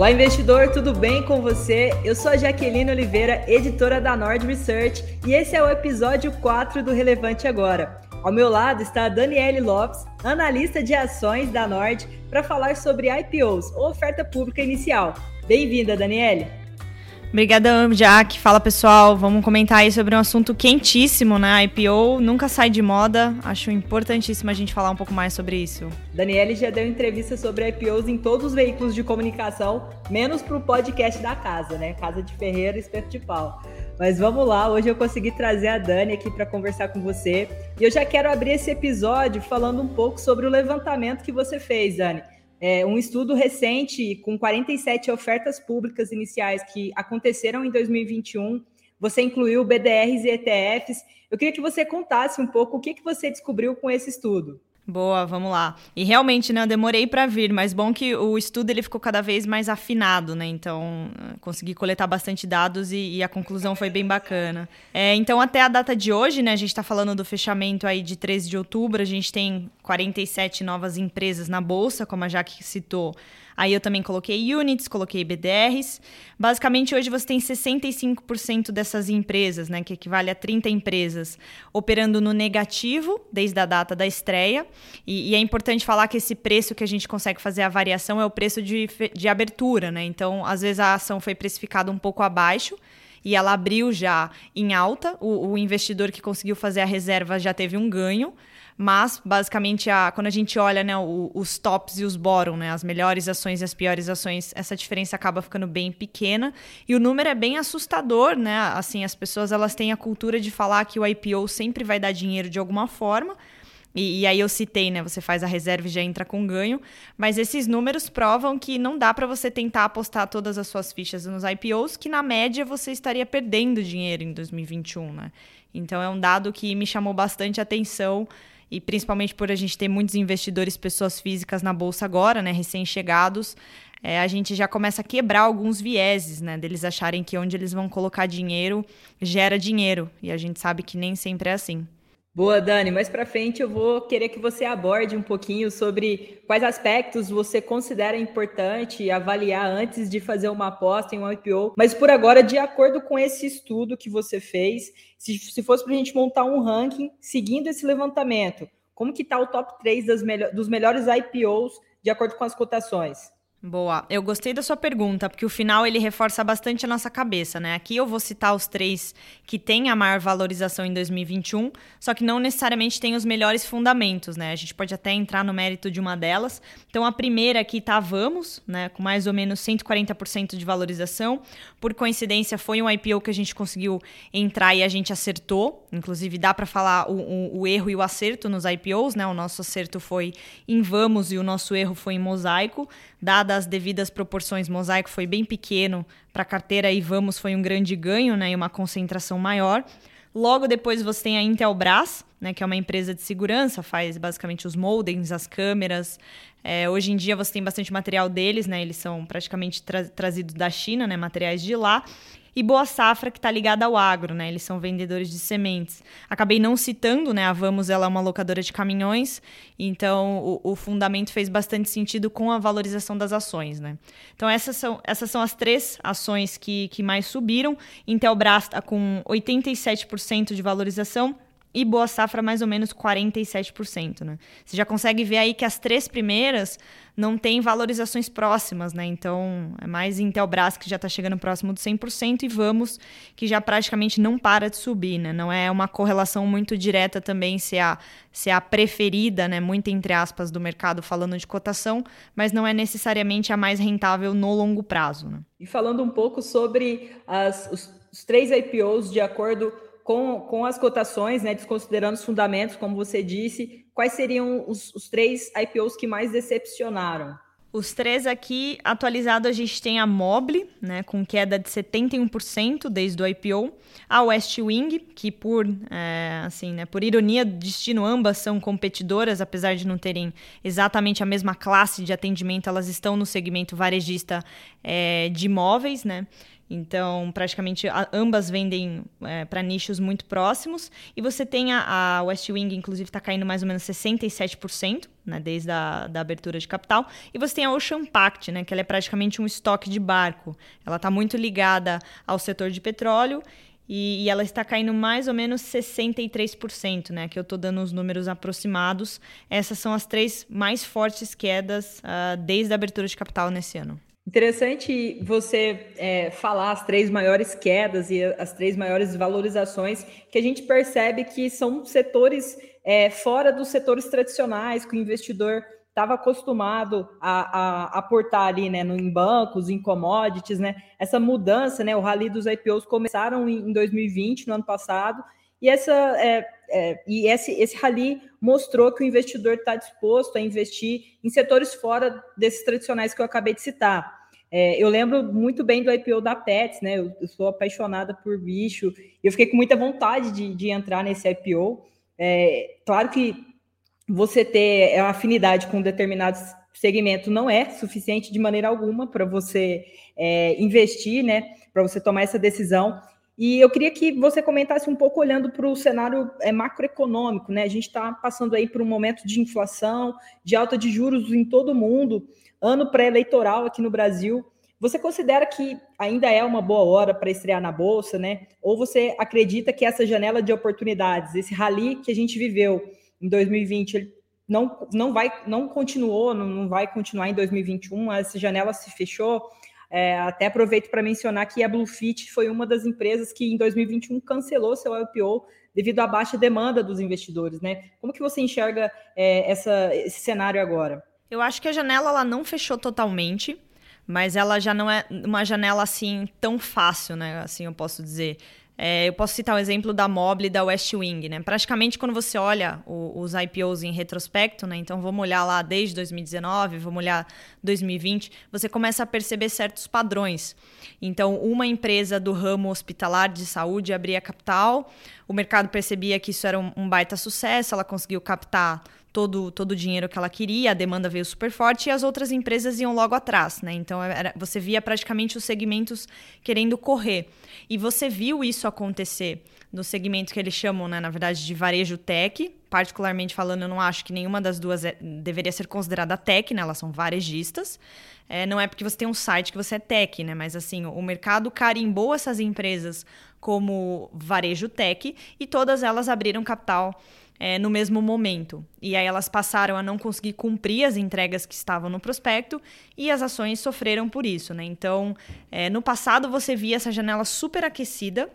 Olá, investidor, tudo bem com você? Eu sou a Jaqueline Oliveira, editora da Nord Research, e esse é o episódio 4 do Relevante Agora. Ao meu lado está a Daniele Lopes, analista de ações da Nord, para falar sobre IPOs, ou oferta pública inicial. Bem-vinda, Daniele! Obrigadão, Jack. Fala pessoal, vamos comentar aí sobre um assunto quentíssimo, né? A IPO nunca sai de moda. Acho importantíssimo a gente falar um pouco mais sobre isso. Daniele já deu entrevista sobre IPOs em todos os veículos de comunicação, menos para o podcast da casa, né? Casa de Ferreira, Espeto de Pau. Mas vamos lá, hoje eu consegui trazer a Dani aqui para conversar com você. E eu já quero abrir esse episódio falando um pouco sobre o levantamento que você fez, Dani. É, um estudo recente com 47 ofertas públicas iniciais que aconteceram em 2021. Você incluiu BDRs e ETFs. Eu queria que você contasse um pouco o que, que você descobriu com esse estudo. Boa, vamos lá. E realmente, né, eu demorei para vir, mas bom que o estudo ele ficou cada vez mais afinado, né? Então, consegui coletar bastante dados e, e a conclusão foi bem bacana. É, então, até a data de hoje, né, a gente está falando do fechamento aí de 13 de outubro, a gente tem 47 novas empresas na bolsa, como a Jaque citou. Aí eu também coloquei units, coloquei BDRs. Basicamente, hoje você tem 65% dessas empresas, né, que equivale a 30 empresas, operando no negativo desde a data da estreia. E, e, é importante falar que esse preço que a gente consegue fazer a variação é o preço de, de abertura, né? Então, às vezes a ação foi precificada um pouco abaixo e ela abriu já em alta. O, o investidor que conseguiu fazer a reserva já teve um ganho. Mas, basicamente, a, quando a gente olha né, o, os tops e os bottom, né, as melhores ações e as piores ações, essa diferença acaba ficando bem pequena. E o número é bem assustador, né? Assim, as pessoas elas têm a cultura de falar que o IPO sempre vai dar dinheiro de alguma forma. E, e, aí eu citei, né? Você faz a reserva e já entra com ganho. Mas esses números provam que não dá para você tentar apostar todas as suas fichas nos IPOs, que na média você estaria perdendo dinheiro em 2021, né? Então é um dado que me chamou bastante atenção e principalmente por a gente ter muitos investidores, pessoas físicas na bolsa agora, né, recém-chegados, é, a gente já começa a quebrar alguns vieses, né, deles acharem que onde eles vão colocar dinheiro gera dinheiro, e a gente sabe que nem sempre é assim. Boa, Dani. Mais para frente eu vou querer que você aborde um pouquinho sobre quais aspectos você considera importante avaliar antes de fazer uma aposta em um IPO. Mas por agora, de acordo com esse estudo que você fez, se, se fosse para a gente montar um ranking seguindo esse levantamento, como que está o top 3 das dos melhores IPOs de acordo com as cotações? Boa. Eu gostei da sua pergunta, porque o final ele reforça bastante a nossa cabeça, né? Aqui eu vou citar os três que têm a maior valorização em 2021, só que não necessariamente têm os melhores fundamentos, né? A gente pode até entrar no mérito de uma delas. Então a primeira aqui tá Vamos, né, com mais ou menos 140% de valorização. Por coincidência, foi um IPO que a gente conseguiu entrar e a gente acertou. Inclusive dá para falar o, o, o erro e o acerto nos IPOs, né? O nosso acerto foi em Vamos e o nosso erro foi em Mosaico dadas as devidas proporções, Mosaico foi bem pequeno para a carteira e Vamos foi um grande ganho, né, e uma concentração maior. Logo depois você tem a Intelbras, né, que é uma empresa de segurança, faz basicamente os modems, as câmeras. É, hoje em dia você tem bastante material deles, né, eles são praticamente tra trazidos da China, né, materiais de lá e Boa Safra, que está ligada ao agro, né? Eles são vendedores de sementes. Acabei não citando, né? A Vamos ela é uma locadora de caminhões, então o, o, fundamento fez bastante sentido com a valorização das ações, né? Então essas são, essas são as três ações que, que mais subiram. Intelbras está com 87% de valorização e Boa Safra mais ou menos 47%, né? Você já consegue ver aí que as três primeiras não têm valorizações próximas, né? Então, é mais Intelbras que já está chegando próximo de 100% e Vamos que já praticamente não para de subir, né? Não é uma correlação muito direta também se é a, se é a preferida, né? Muito entre aspas do mercado falando de cotação, mas não é necessariamente a mais rentável no longo prazo, né? E falando um pouco sobre as, os, os três IPOs de acordo com, com as cotações, né, desconsiderando os fundamentos, como você disse, quais seriam os, os três IPOs que mais decepcionaram? Os três aqui, atualizado, a gente tem a Mobile, né, com queda de 71% desde o IPO, a West Wing, que por, é, assim, né, por ironia do destino, ambas são competidoras, apesar de não terem exatamente a mesma classe de atendimento, elas estão no segmento varejista é, de imóveis, né, Então, praticamente ambas vendem é, para nichos muito próximos. E você tem a, a West Wing, inclusive, está caindo mais ou menos 67%, né, desde a da abertura de capital. E você tem a Ocean Pact, né, que ela é praticamente um estoque de barco. Ela está muito ligada ao setor de petróleo e, ela está caindo mais ou menos 63%, né? Que eu estou dando os números aproximados. Essas são as três mais fortes quedas uh, desde a abertura de capital nesse ano. Interessante você é, falar as três maiores quedas e as três maiores valorizações, que a gente percebe que são setores é, fora dos setores tradicionais, que o investidor estava acostumado a, aportar ali, né, no, em bancos, em commodities, né, essa mudança, né, o rally dos IPOs começaram em, em 2020, no ano passado, e essa é, é, e esse, esse rally mostrou que o investidor está disposto a investir em setores fora desses tradicionais que eu acabei de citar. É, eu lembro muito bem do IPO da Pets, né? Eu, eu sou apaixonada por bicho, eu fiquei com muita vontade de, de entrar nesse IPO. É, claro que você ter afinidade com um determinado segmento não é suficiente de maneira alguma para você é, investir, né? Para você tomar essa decisão. E eu queria que você comentasse um pouco olhando para o cenário é, macroeconômico, né? A gente está passando aí por um momento de inflação, de alta de juros em todo o mundo, ano pré-eleitoral aqui no Brasil. Você considera que ainda é uma boa hora para estrear na bolsa, né? Ou você acredita que essa janela de oportunidades, esse rally que a gente viveu em 2020, ele não, não vai, não continuou, não, não vai continuar em 2021, essa janela se fechou. É, até aproveito para mencionar que a Bluefit foi uma das empresas que em 2021 cancelou seu IPO devido à baixa demanda dos investidores, né? Como que você enxerga é, essa, esse cenário agora? Eu acho que a janela ela não fechou totalmente, mas ela já não é uma janela assim tão fácil, né? Assim eu posso dizer. É, eu posso citar o exemplo da Mobile e da West Wing, né? Praticamente quando você olha o, os IPOs em retrospecto, né? Então vamos olhar lá desde 2019, vamos olhar 2020, você começa a perceber certos padrões. Então, uma empresa do ramo hospitalar de saúde abria capital, o mercado percebia que isso era um, um baita sucesso, ela conseguiu captar todo, todo o dinheiro que ela queria, a demanda veio super forte e as outras empresas iam logo atrás, né? Então era, você via praticamente os segmentos querendo correr. E você viu isso acontecer no segmento que eles chamam, né, na verdade, de varejo tech. Particularmente falando, eu não acho que nenhuma das duas é, deveria ser considerada tech, né? Elas são varejistas. É, não é porque você tem um site que você é tech, né? Mas assim, o mercado carimbou essas empresas como varejo tech e todas elas abriram capital é, no mesmo momento. E aí elas passaram a não conseguir cumprir as entregas que estavam no prospecto e as ações sofreram por isso. Né? Então, é, no passado você via essa janela super aquecida,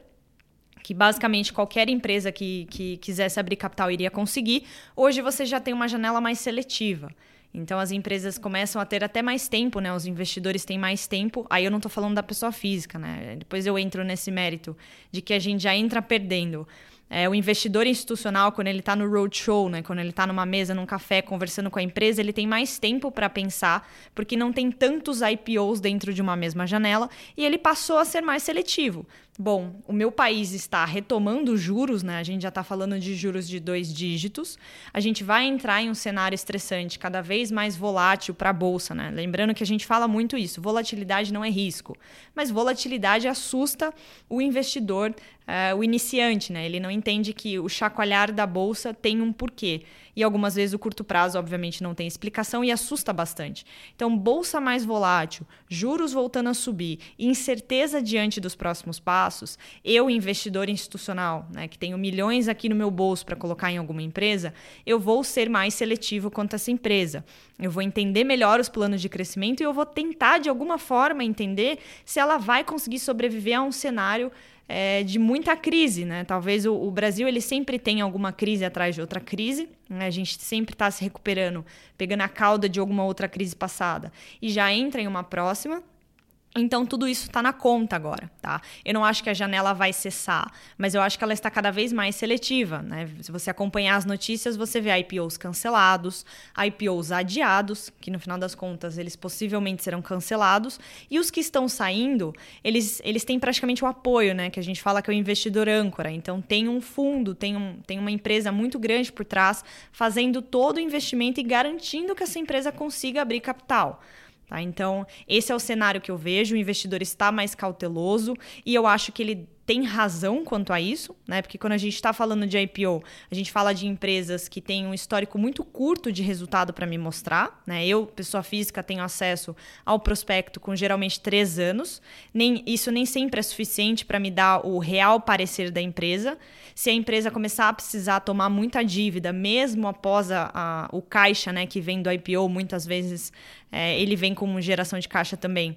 que basicamente qualquer empresa que, que quisesse abrir capital iria conseguir. Hoje você já tem uma janela mais seletiva. Então as empresas começam a ter até mais tempo, né? Os investidores têm mais tempo. Aí eu não estou falando da pessoa física, né? Depois eu entro nesse mérito de que a gente já entra perdendo. É, o investidor institucional, quando ele está no roadshow, né, quando ele está numa mesa, num café, conversando com a empresa, ele tem mais tempo para pensar, porque não tem tantos IPOs dentro de uma mesma janela, e ele passou a ser mais seletivo. Bom, o meu país está retomando juros, né? A gente já está falando de juros de dois dígitos. A gente vai entrar em um cenário estressante, cada vez mais volátil para a bolsa, né? Lembrando que a gente fala muito isso: volatilidade não é risco, mas volatilidade assusta o investidor, uh, o iniciante, né? Ele não entende que o chacoalhar da bolsa tem um porquê. E algumas vezes o curto prazo, obviamente, não tem explicação e assusta bastante. Então, bolsa mais volátil, juros voltando a subir, incerteza diante dos próximos passos. Eu, investidor institucional, né, que tenho milhões aqui no meu bolso para colocar em alguma empresa, eu vou ser mais seletivo quanto a essa empresa. Eu vou entender melhor os planos de crescimento e eu vou tentar, de alguma forma, entender se ela vai conseguir sobreviver a um cenário é, de muita crise, né? Talvez o, o, Brasil ele sempre tenha alguma crise atrás de outra crise, né? A gente sempre está se recuperando, pegando a cauda de alguma outra crise passada e já entra em uma próxima. Então, tudo isso está na conta agora, tá? Eu não acho que a janela vai cessar, mas eu acho que ela está cada vez mais seletiva, né? Se você acompanhar as notícias, você vê IPOs cancelados, IPOs adiados, que no final das contas eles possivelmente serão cancelados, e os que estão saindo, eles, eles têm praticamente o apoio, né? Que a gente fala que é o investidor âncora. Então, tem um fundo, tem, um, tem uma empresa muito grande por trás, fazendo todo o investimento e garantindo que essa empresa consiga abrir capital. Tá? Então, esse é o cenário que eu vejo. O investidor está mais cauteloso e eu acho que ele tem razão quanto a isso, né? Porque quando a gente está falando de IPO, a gente fala de empresas que têm um histórico muito curto de resultado para me mostrar, né? Eu, pessoa física, tenho acesso ao prospecto com geralmente três anos. Nem, isso nem sempre é suficiente para me dar o real parecer da empresa. Se a empresa começar a precisar tomar muita dívida, mesmo após a, a o caixa, né, que vem do IPO, muitas vezes é, ele vem como geração de caixa também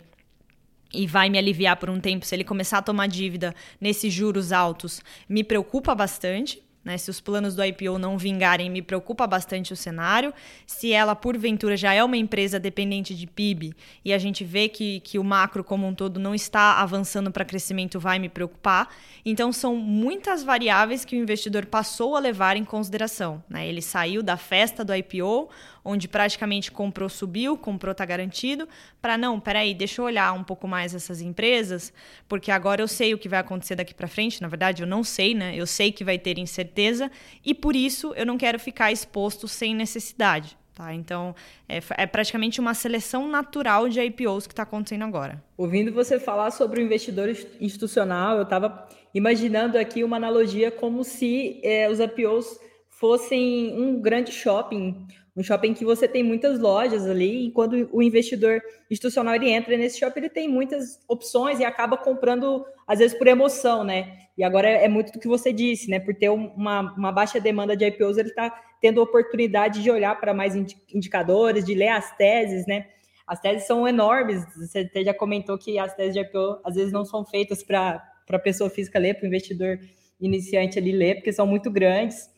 e vai me aliviar por um tempo, se ele começar a tomar dívida nesses juros altos, me preocupa bastante. Né? Se os planos do IPO não vingarem, me preocupa bastante o cenário. Se ela, porventura, já é uma empresa dependente de PIB e a gente vê que, que o macro como um todo não está avançando para crescimento, vai me preocupar. Então, são muitas variáveis que o investidor passou a levar em consideração. Né? Ele saiu da festa do IPO, onde praticamente comprou, subiu, comprou, está garantido, para não, peraí, deixa eu olhar um pouco mais essas empresas, porque agora eu sei o que vai acontecer daqui para frente. Na verdade, eu não sei, né? Eu sei que vai ter incerteza e por isso eu não quero ficar exposto sem necessidade. Tá? Então, é, é, praticamente uma seleção natural de IPOs que está acontecendo agora. Ouvindo você falar sobre o investidor institucional, eu estava imaginando aqui uma analogia como se é, os IPOs fossem um grande shopping, um shopping que você tem muitas lojas ali, e quando o investidor institucional ele entra nesse shopping, ele tem muitas opções e acaba comprando, às vezes, por emoção, né? E agora é, muito do que você disse, né? Por ter uma, uma baixa demanda de IPOs, ele está tendo oportunidade de olhar para mais indicadores, de ler as teses, né? As teses são enormes, você até já comentou que as teses de IPO às vezes não são feitas para a pessoa física ler, para o investidor iniciante ali ler, porque são muito grandes.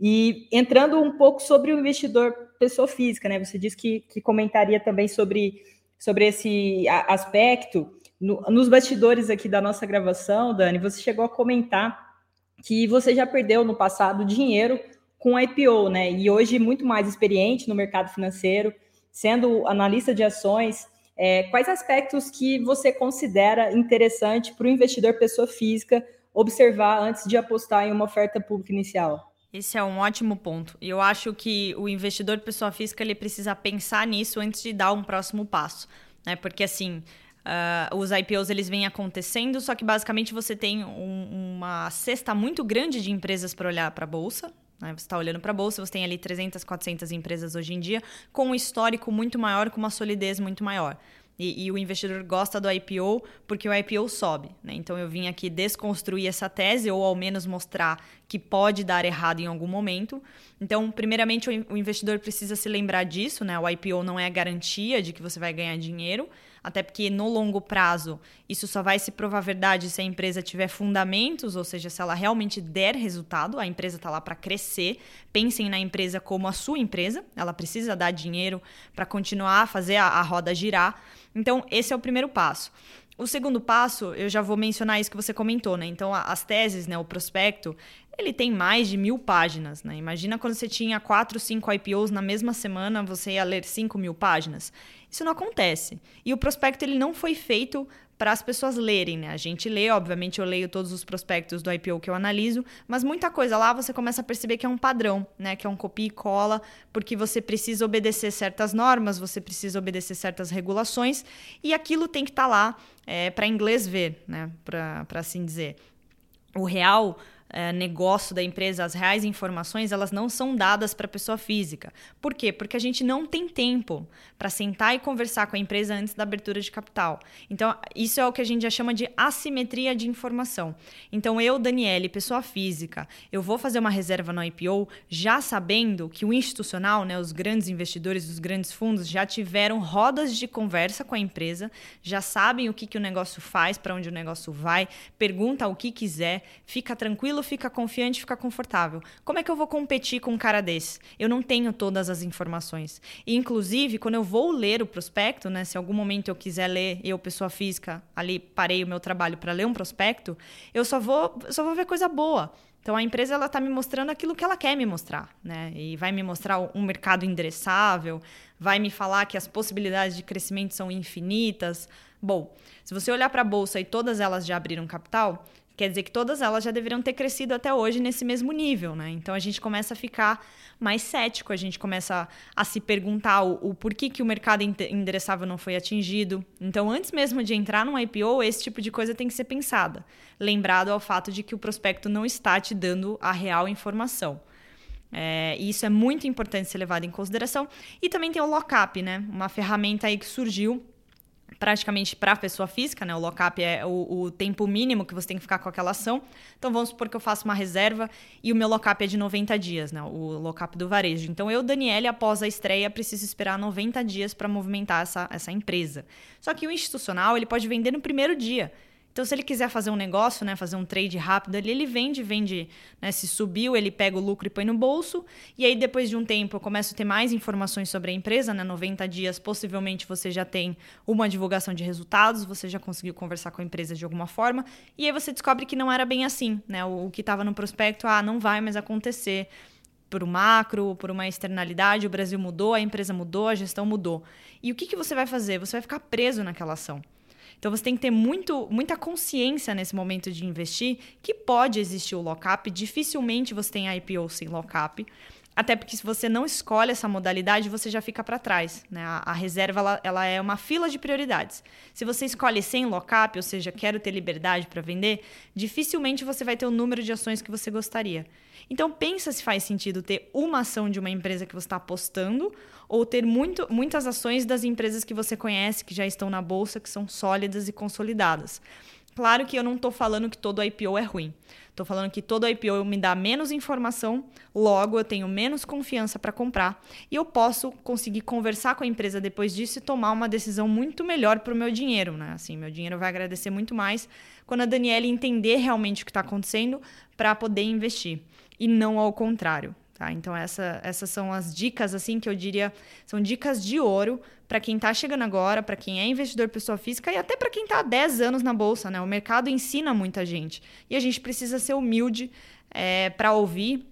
E entrando um pouco sobre o investidor pessoa física, né? Você disse que, que comentaria também sobre, sobre esse aspecto. No, nos bastidores aqui da nossa gravação, Dani, você chegou a comentar que você já perdeu no passado dinheiro com a IPO, né? E hoje muito mais experiente no mercado financeiro, sendo analista de ações. É, quais aspectos que você considera interessante para o investidor pessoa física observar antes de apostar em uma oferta pública inicial? Esse é um ótimo ponto. E eu acho que o investidor pessoa física ele precisa pensar nisso antes de dar um próximo passo, né? Porque assim, uh, os IPOs eles vêm acontecendo, só que basicamente você tem um, uma cesta muito grande de empresas para olhar para a bolsa. Né? Você está olhando para a bolsa, você tem ali 300, 400 empresas hoje em dia, com um histórico muito maior, com uma solidez muito maior. E, e, o investidor gosta do IPO porque o IPO sobe. Né? Então eu vim aqui desconstruir essa tese, ou ao menos mostrar que pode dar errado em algum momento. Então, primeiramente, o investidor precisa se lembrar disso, né? O IPO não é garantia de que você vai ganhar dinheiro. Até porque no longo prazo isso só vai se provar verdade se a empresa tiver fundamentos, ou seja, se ela realmente der resultado. A empresa está lá para crescer. Pensem na empresa como a sua empresa. Ela precisa dar dinheiro para continuar a fazer a, a roda girar. Então, esse é o primeiro passo. O segundo passo, eu já vou mencionar isso que você comentou, né? Então, as teses, né, o prospecto, ele tem mais de mil páginas, né? Imagina quando você tinha quatro, cinco IPOs na mesma semana, você ia ler cinco mil páginas. Isso não acontece. E o prospecto ele não foi feito para as pessoas lerem, né? A gente lê, obviamente eu leio todos os prospectos do IPO que eu analiso, mas muita coisa lá você começa a perceber que é um padrão, né? Que é um copia e cola, porque você precisa obedecer certas normas, você precisa obedecer certas regulações, e aquilo tem que estar tá lá é, para inglês ver, né? Para assim dizer. O real é, negócio da empresa, as reais informações, elas não são dadas para a pessoa física. Por quê? Porque a gente não tem tempo para sentar e conversar com a empresa antes da abertura de capital. Então, isso é o que a gente já chama de assimetria de informação. Então, eu, Daniele, pessoa física, eu vou fazer uma reserva no IPO já sabendo que o institucional, né, os grandes investidores, os grandes fundos, já tiveram rodas de conversa com a empresa, já sabem o que, que o negócio faz, para onde o negócio vai, pergunta o que quiser, fica tranquilo fica confiante, fica confortável. Como é que eu vou competir com um cara desse? Eu não tenho todas as informações. E, inclusive, quando eu vou ler o prospecto, né, se algum momento eu quiser ler, eu, pessoa física, ali parei o meu trabalho para ler um prospecto, eu só vou, só vou ver coisa boa. Então a empresa ela está me mostrando aquilo que ela quer me mostrar, né? E vai me mostrar um mercado endereçável, vai me falar que as possibilidades de crescimento são infinitas. Bom, se você olhar para a bolsa e todas elas já abriram capital, quer dizer que todas elas já deveriam ter crescido até hoje nesse mesmo nível, né? Então a gente começa a ficar mais cético, a gente começa a, a se perguntar o, o, porquê que o mercado endereçável não foi atingido. Então, antes mesmo de entrar num IPO, esse tipo de coisa tem que ser pensada. Lembrado ao fato de que o prospecto não está te dando a real informação. É, e isso é muito importante ser levado em consideração. E também tem o lockup, né? Uma ferramenta aí que surgiu praticamente para a pessoa física, né? O lockup é o, o, tempo mínimo que você tem que ficar com aquela ação. Então vamos supor que eu faço uma reserva e o meu lockup é de 90 dias, né? O lockup do varejo. Então eu, Daniele, após a estreia, preciso esperar 90 dias para movimentar essa, essa empresa. Só que o institucional, ele pode vender no primeiro dia. Então, se ele quiser fazer um negócio, né, fazer um trade rápido ali, ele vende, vende, né, se subiu, ele pega o lucro e põe no bolso. E aí, depois de um tempo, eu começo a ter mais informações sobre a empresa, né, 90 dias, possivelmente você já tem uma divulgação de resultados, você já conseguiu conversar com a empresa de alguma forma. E aí você descobre que não era bem assim, né, o, o que estava no prospecto, ah, não vai mais acontecer por um macro, por uma externalidade, o Brasil mudou, a empresa mudou, a gestão mudou. E o que, que você vai fazer? Você vai ficar preso naquela ação. Então você tem que ter muito, muita consciência nesse momento de investir que pode existir o lockup, dificilmente você tem IPO sem lockup. Até porque se você não escolhe essa modalidade, você já fica para trás. Né? A, a reserva ela, ela, é uma fila de prioridades. Se você escolhe sem lockup, ou seja, quero ter liberdade para vender, dificilmente você vai ter o número de ações que você gostaria. Então pensa se faz sentido ter uma ação de uma empresa que você está apostando ou ter muito, muitas ações das empresas que você conhece, que já estão na bolsa, que são sólidas e consolidadas. Claro que eu não estou falando que todo IPO é ruim. Estou falando que todo IPO me dá menos informação, logo eu tenho menos confiança para comprar e eu posso conseguir conversar com a empresa depois disso e tomar uma decisão muito melhor para o meu dinheiro, né? Assim, meu dinheiro vai agradecer muito mais quando a Daniela entender realmente o que está acontecendo para poder investir e não ao contrário. Tá? Então essa, essas são as dicas assim que eu diria são dicas de ouro para quem está chegando agora, para quem é investidor pessoa física e até para quem está há 10 anos na bolsa. Né? O mercado ensina muita gente e a gente precisa ser humilde é, para ouvir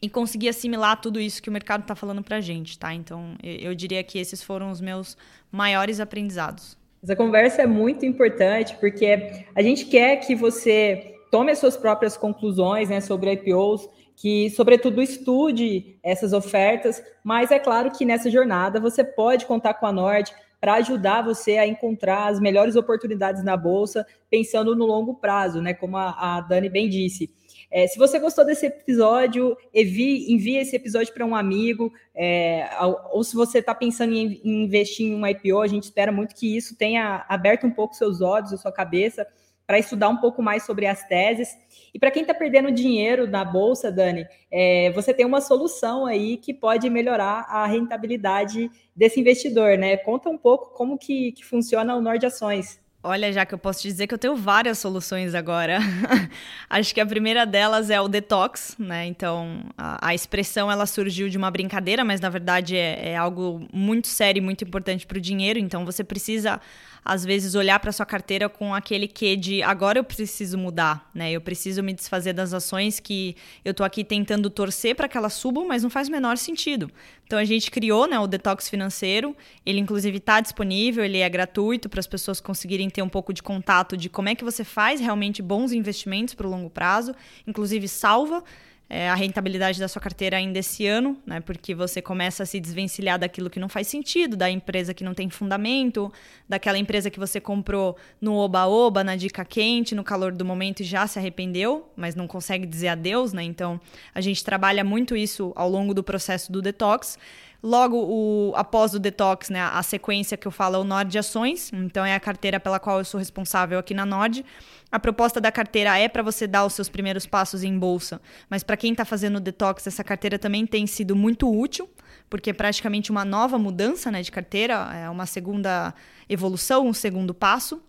e conseguir assimilar tudo isso que o mercado está falando para a gente. Tá? Então eu, eu diria que esses foram os meus maiores aprendizados. Essa conversa é muito importante porque a gente quer que você tome as suas próprias conclusões né, sobre IPOs que, sobretudo, estude essas ofertas, mas é claro que nessa jornada você pode contar com a Nord para ajudar você a encontrar as melhores oportunidades na bolsa, pensando no longo prazo, né? Como a, a Dani bem disse. É, se você gostou desse episódio, envie, envie esse episódio para um amigo, é, ou se você está pensando em, em investir em um IPO, a gente espera muito que isso tenha aberto um pouco seus olhos, a sua cabeça, para estudar um pouco mais sobre as teses. E para quem está perdendo dinheiro na bolsa, Dani, é, você tem uma solução aí que pode melhorar a rentabilidade desse investidor, né? Conta um pouco como que, que funciona o Nord Ações. Olha, já que eu posso dizer que eu tenho várias soluções agora. Acho que a primeira delas é o detox, né? Então, a, a expressão ela surgiu de uma brincadeira, mas na verdade é, é algo muito sério e muito importante para o dinheiro. Então, você precisa às vezes olhar para sua carteira com aquele que de agora eu preciso mudar, né? Eu preciso me desfazer das ações que eu estou aqui tentando torcer para que elas subam, mas não faz o menor sentido. Então a gente criou, né, o detox financeiro. Ele inclusive está disponível, ele é gratuito para as pessoas conseguirem ter um pouco de contato de como é que você faz realmente bons investimentos para o longo prazo, inclusive salva é, a rentabilidade da sua carteira ainda esse ano, né? Porque você começa a se desvencilhar daquilo que não faz sentido, da empresa que não tem fundamento, daquela empresa que você comprou no oba-oba, na dica quente, no calor do momento e já se arrependeu, mas não consegue dizer adeus, né? Então, a gente trabalha muito isso ao longo do processo do detox. Logo, o, após o detox, né, a sequência que eu falo é o Nord Ações, então é a carteira pela qual eu sou responsável aqui na Nord. A proposta da carteira é para você dar os seus primeiros passos em bolsa, mas para quem está fazendo o detox, essa carteira também tem sido muito útil, porque é praticamente uma nova mudança né, de carteira, é uma segunda evolução, um segundo passo.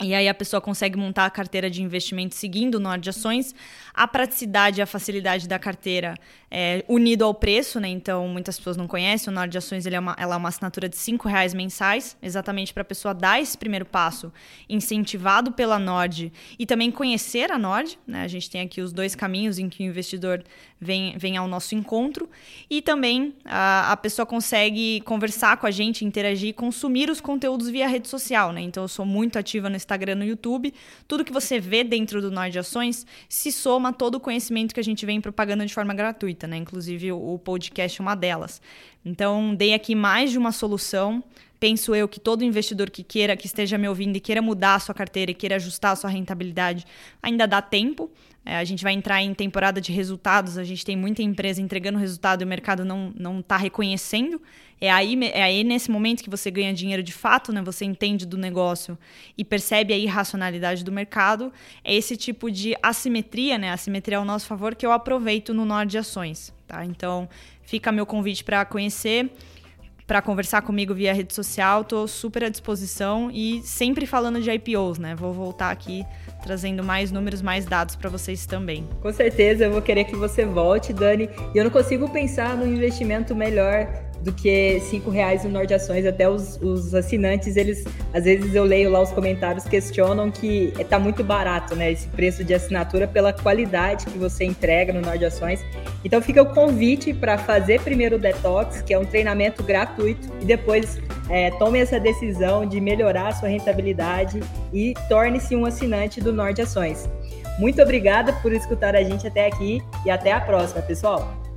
E aí a pessoa consegue montar a carteira de investimento seguindo o Nord Ações. A praticidade e a facilidade da carteira é unido ao preço, né? Então, muitas pessoas não conhecem. O Nord Ações ele é uma, ela é uma assinatura de R$ reais mensais, exatamente para a pessoa dar esse primeiro passo, incentivado pela Nord e também conhecer a Nord. Né? A gente tem aqui os dois caminhos em que o investidor vem, vem ao nosso encontro. E também a, a pessoa consegue conversar com a gente, interagir, consumir os conteúdos via rede social, né? Então eu sou muito ativa no Instagram, no YouTube. Tudo que você vê dentro do Nord Ações se soma todo o conhecimento que a gente vem propagando de forma gratuita, né? Inclusive o podcast é uma delas. Então, dei aqui mais de uma solução penso eu que todo investidor que queira, que esteja me ouvindo e queira mudar a sua carteira e queira ajustar a sua rentabilidade, ainda dá tempo. É, a gente vai entrar em temporada de resultados, a gente tem muita empresa entregando resultado e o mercado não está reconhecendo. É aí, é aí nesse momento que você ganha dinheiro de fato, né? Você entende do negócio e percebe a irracionalidade do mercado. É esse tipo de assimetria, né? Assimetria ao nosso favor que eu aproveito no Nord Ações, tá? Então, fica meu convite para conhecer para conversar comigo via rede social, estou super à disposição e sempre falando de IPOs, né? Vou voltar aqui trazendo mais números, mais dados para vocês também. Com certeza, eu vou querer que você volte, Dani. E eu não consigo pensar no investimento melhor do que cinco reais no Norte Ações. Até os, os, assinantes, eles às vezes eu leio lá os comentários questionam que está muito barato, né? Esse preço de assinatura pela qualidade que você entrega no Norte Ações. Então fica o convite para fazer primeiro o detox, que é um treinamento gratuito, e depois é, tome essa decisão de melhorar a sua rentabilidade e torne-se um assinante do Norte Ações. Muito obrigada por escutar a gente até aqui e até a próxima, pessoal!